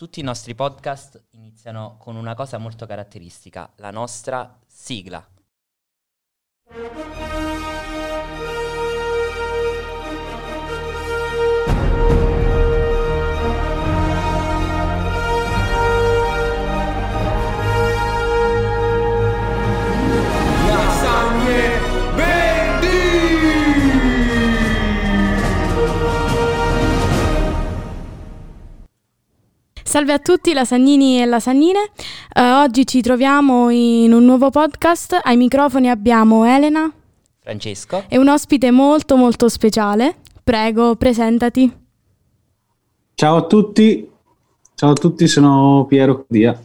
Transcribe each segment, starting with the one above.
Tutti i nostri podcast iniziano con una cosa molto caratteristica, la nostra sigla. Salve a tutti lasagnini e lasagnine, uh, oggi ci troviamo in un nuovo podcast, ai microfoni abbiamo Elena, Francesco. e un ospite molto molto speciale, prego presentati. Ciao a tutti, ciao a tutti, sono Piero Dia.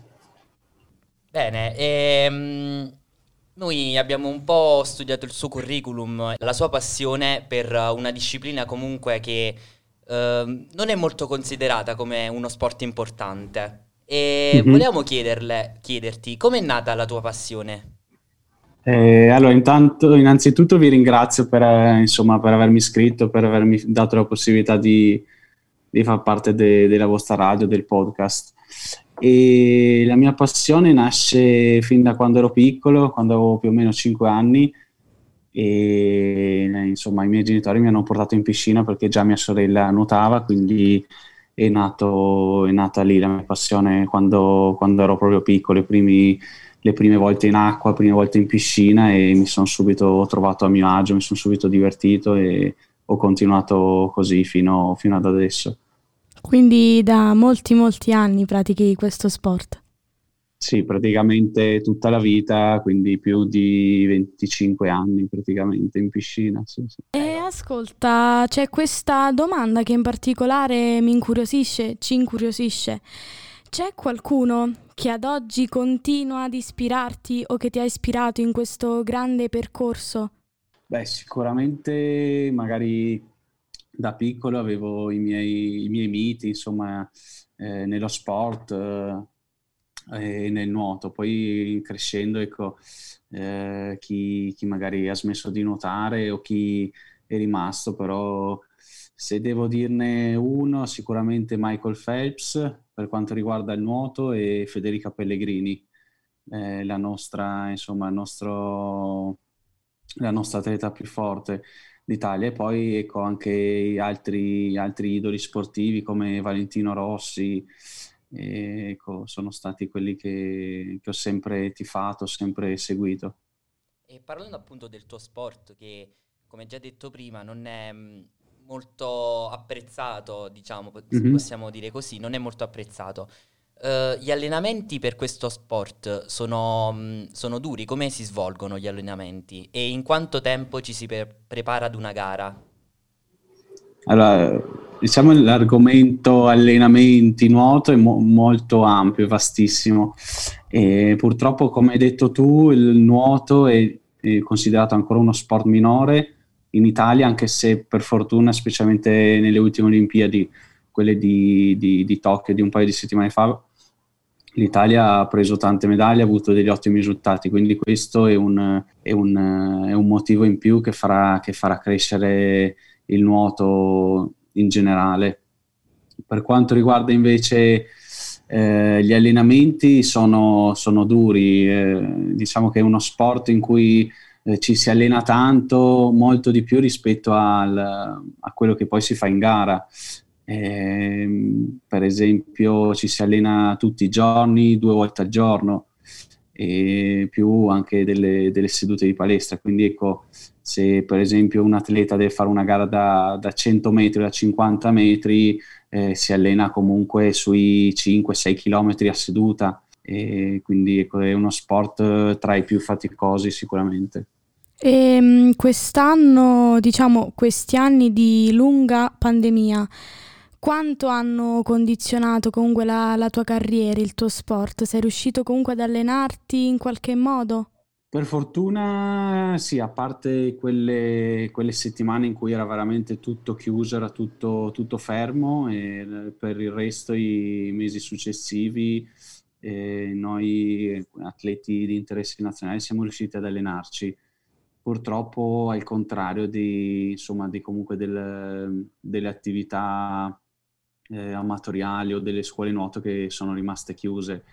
Bene, ehm, noi abbiamo un po' studiato il suo curriculum, la sua passione per una disciplina comunque che Ehm, non è molto considerata come uno sport importante. E mm-hmm. volevamo chiederle, chiederti, com'è nata la tua passione? Eh, allora, intanto, innanzitutto vi ringrazio per, eh, insomma, per avermi iscritto, per avermi dato la possibilità di, di far parte de, della vostra radio, del podcast. E la mia passione nasce fin da quando ero piccolo, quando avevo più o meno 5 anni e insomma i miei genitori mi hanno portato in piscina perché già mia sorella nuotava, quindi è, nato, è nata lì la mia passione quando, quando ero proprio piccolo, primi, le prime volte in acqua, le prime volte in piscina e mi sono subito trovato a mio agio, mi sono subito divertito e ho continuato così fino, fino ad adesso. Quindi da molti molti anni pratichi questo sport? Sì, praticamente tutta la vita, quindi più di 25 anni praticamente in piscina. Sì, sì. E ascolta, c'è questa domanda che in particolare mi incuriosisce, ci incuriosisce. C'è qualcuno che ad oggi continua ad ispirarti o che ti ha ispirato in questo grande percorso? Beh, sicuramente magari da piccolo avevo i miei, i miei miti, insomma, eh, nello sport. Eh, e nel nuoto. Poi crescendo, ecco, eh, chi, chi, magari ha smesso di nuotare o chi è rimasto, però se devo dirne uno, sicuramente Michael Phelps per quanto riguarda il nuoto e Federica Pellegrini, eh, la nostra, insomma, nostro, la nostra atleta più forte d'Italia e poi ecco anche altri, altri idoli sportivi come Valentino Rossi, e ecco, sono stati quelli che, che ho sempre tifato, sempre seguito. E parlando appunto del tuo sport, che come già detto prima non è mm, molto apprezzato, diciamo, mm-hmm. possiamo dire così, non è molto apprezzato. Uh, gli allenamenti per questo sport sono, mm, sono, duri, come si svolgono gli allenamenti e in quanto tempo ci si pre- prepara ad una gara? Allora, diciamo l'argomento allenamenti, nuoto è mo- molto ampio, vastissimo. E purtroppo, come hai detto tu, il nuoto è, è, considerato ancora uno sport minore in Italia, anche se per fortuna, specialmente nelle ultime Olimpiadi, quelle di, di, di Tokyo di un paio di settimane fa, l'Italia ha preso tante medaglie, ha avuto degli ottimi risultati, quindi questo è un, è un, è un motivo in più che farà, che farà crescere il nuoto in generale. Per quanto riguarda invece eh, gli allenamenti sono, sono duri, eh, diciamo che è uno sport in cui eh, ci si allena tanto, molto di più rispetto al, a quello che poi si fa in gara. Ehm, per esempio ci si allena tutti i giorni, due volte al giorno, e più anche delle, delle sedute di palestra, quindi ecco se per esempio un atleta deve fare una gara da, da 100 metri, da 50 metri, eh, si allena comunque sui 5-6 km a seduta, e quindi ecco, è uno sport tra i più faticosi sicuramente. E ehm, quest'anno, diciamo, questi anni di lunga pandemia, quanto hanno condizionato comunque la, la tua carriera, il tuo sport? Sei riuscito comunque ad allenarti in qualche modo? Per fortuna sì, a parte quelle, quelle, settimane in cui era veramente tutto chiuso, era tutto, tutto fermo e per il resto i mesi successivi eh, noi atleti di interesse nazionale siamo riusciti ad allenarci. Purtroppo al contrario di, insomma, di del, delle attività eh, amatoriali o delle scuole nuoto che sono rimaste chiuse.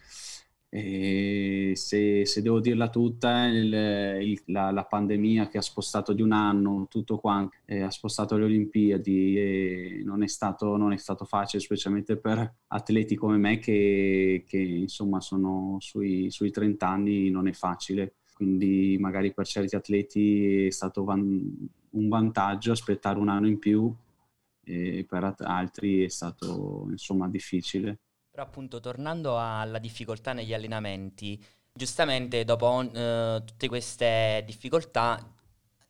E se, se, devo dirla tutta, il, il, la, la, pandemia che ha spostato di un anno tutto quanto, eh, ha spostato le Olimpiadi e non è, stato, non è stato facile, specialmente per atleti come me che, che insomma sono sui, sui 30 anni, non è facile. Quindi magari per certi atleti è stato van- un vantaggio aspettare un anno in più e per altri è stato insomma difficile. Però appunto tornando alla difficoltà negli allenamenti, giustamente dopo uh, tutte queste difficoltà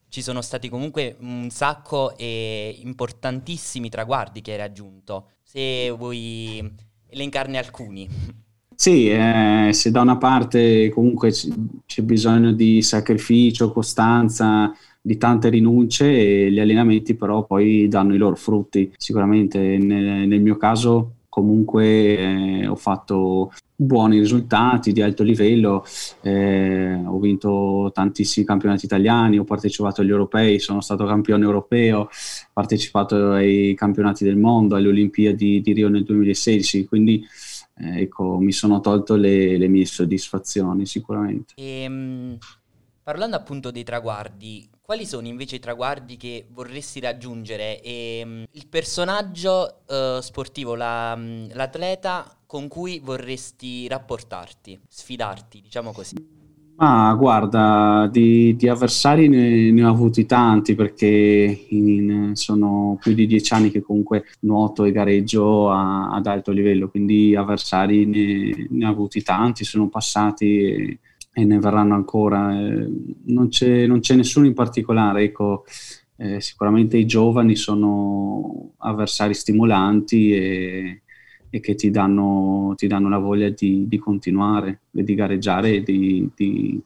ci sono stati comunque un sacco e importantissimi traguardi che hai raggiunto. Se vuoi elencarne alcuni. Sì, eh, se da una parte comunque c- c'è bisogno di sacrificio, costanza, di tante rinunce e gli allenamenti però poi danno i loro frutti. Sicuramente nel, nel mio caso comunque eh, ho fatto buoni risultati di alto livello, eh, ho vinto tantissimi campionati italiani, ho partecipato agli europei, sono stato campione europeo, ho partecipato ai campionati del mondo, alle Olimpiadi di Rio nel 2016, quindi eh, ecco, mi sono tolto le, le mie soddisfazioni sicuramente. E, ehm, parlando appunto dei traguardi, quali sono invece i traguardi che vorresti raggiungere e um, il personaggio uh, sportivo, la, um, l'atleta con cui vorresti rapportarti, sfidarti, diciamo così? Ah, guarda, di, di avversari ne, ne, ho avuti tanti perché in, sono più di dieci anni che comunque nuoto e gareggio a, ad alto livello, quindi avversari ne, ne ho avuti tanti, sono passati. E, ne verranno ancora. Eh, non, c'è, non, c'è, nessuno in particolare, ecco, eh, sicuramente i giovani sono avversari stimolanti e, e che ti danno, ti danno, la voglia di, di continuare e di gareggiare di, di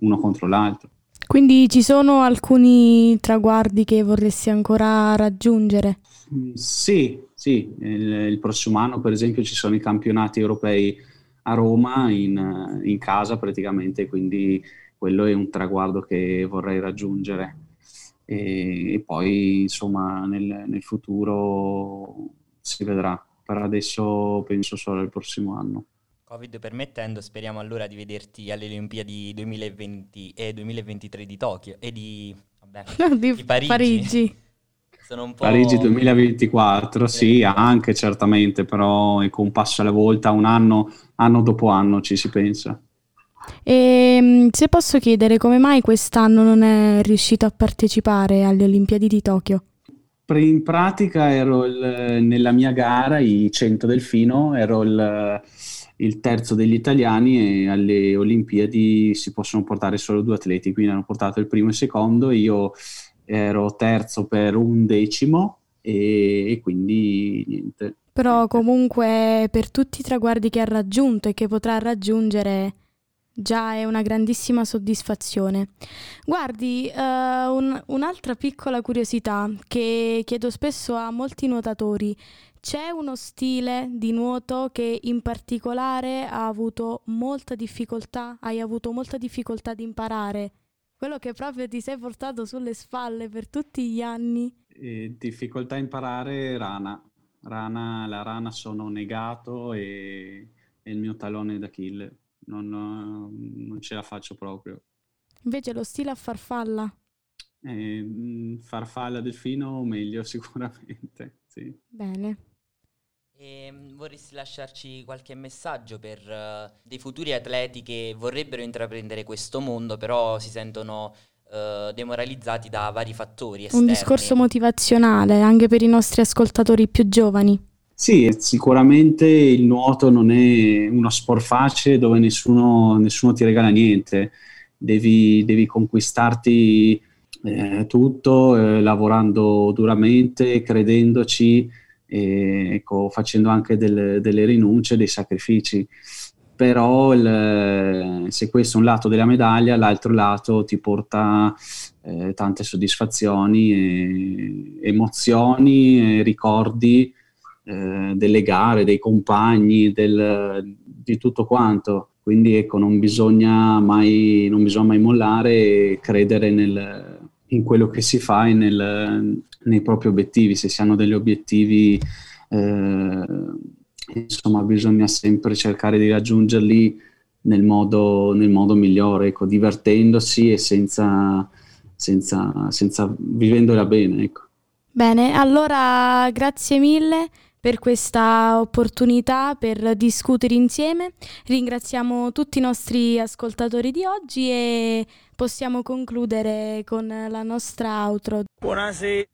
uno contro l'altro. Quindi ci sono alcuni traguardi che vorresti ancora raggiungere? Mm, sì, sì. Il, il prossimo anno per esempio ci sono i campionati europei a Roma in, in casa praticamente, quindi quello è un traguardo che vorrei raggiungere. E, e poi insomma nel, nel, futuro si vedrà. Per adesso penso solo al prossimo anno. Covid permettendo, speriamo allora di vederti alle Olimpiadi 2020 e 2023 di Tokyo e di, vabbè, di, di Parigi. Parigi. Sono un po'... Parigi 2024, sì, anche certamente, però ecco un passo alla volta, un anno, anno dopo anno ci si pensa. E ehm, se posso chiedere come mai quest'anno non è riuscito a partecipare alle Olimpiadi di Tokyo? In pratica ero il, nella mia gara, i 100 del fino, ero il, il, terzo degli italiani e alle Olimpiadi si possono portare solo due atleti, quindi hanno portato il primo e il secondo, io ero terzo per un decimo e, e quindi niente. Però comunque per tutti i traguardi che ha raggiunto e che potrà raggiungere già è una grandissima soddisfazione. Guardi, uh, un, un'altra piccola curiosità che chiedo spesso a molti nuotatori. C'è uno stile di nuoto che in particolare ha avuto molta difficoltà, hai avuto molta difficoltà ad imparare? Quello che proprio ti sei portato sulle spalle per tutti gli anni. E difficoltà a imparare rana. Rana, la rana sono negato e è il mio talone d'Achille. Non, non ce la faccio proprio. Invece lo stile a farfalla? Eh, farfalla delfino meglio sicuramente, sì. Bene. E ehm, vorresti lasciarci qualche messaggio per uh, dei futuri atleti che vorrebbero intraprendere questo mondo, però si sentono uh, demoralizzati da vari fattori esterni? Un discorso motivazionale anche per i nostri ascoltatori più giovani. Sì, sicuramente il nuoto non è uno sport facile dove nessuno, nessuno ti regala niente, devi, devi conquistarti eh, tutto eh, lavorando duramente, credendoci e, ecco, facendo anche del, delle rinunce, dei sacrifici. Però il, se questo è un lato della medaglia, l'altro lato ti porta eh, tante soddisfazioni, e, emozioni, e ricordi eh, delle gare, dei compagni, del, di tutto quanto. Quindi ecco, non bisogna mai, non bisogna mai mollare e credere nel, in quello che si fa e nel, nei propri obiettivi. Se si hanno degli obiettivi eh, insomma bisogna sempre cercare di raggiungerli nel modo, nel modo migliore, ecco, divertendosi e senza, senza, senza vivendola bene. Ecco. Bene, allora grazie mille per questa opportunità per discutere insieme. Ringraziamo tutti i nostri ascoltatori di oggi e possiamo concludere con la nostra outro. Buonasera.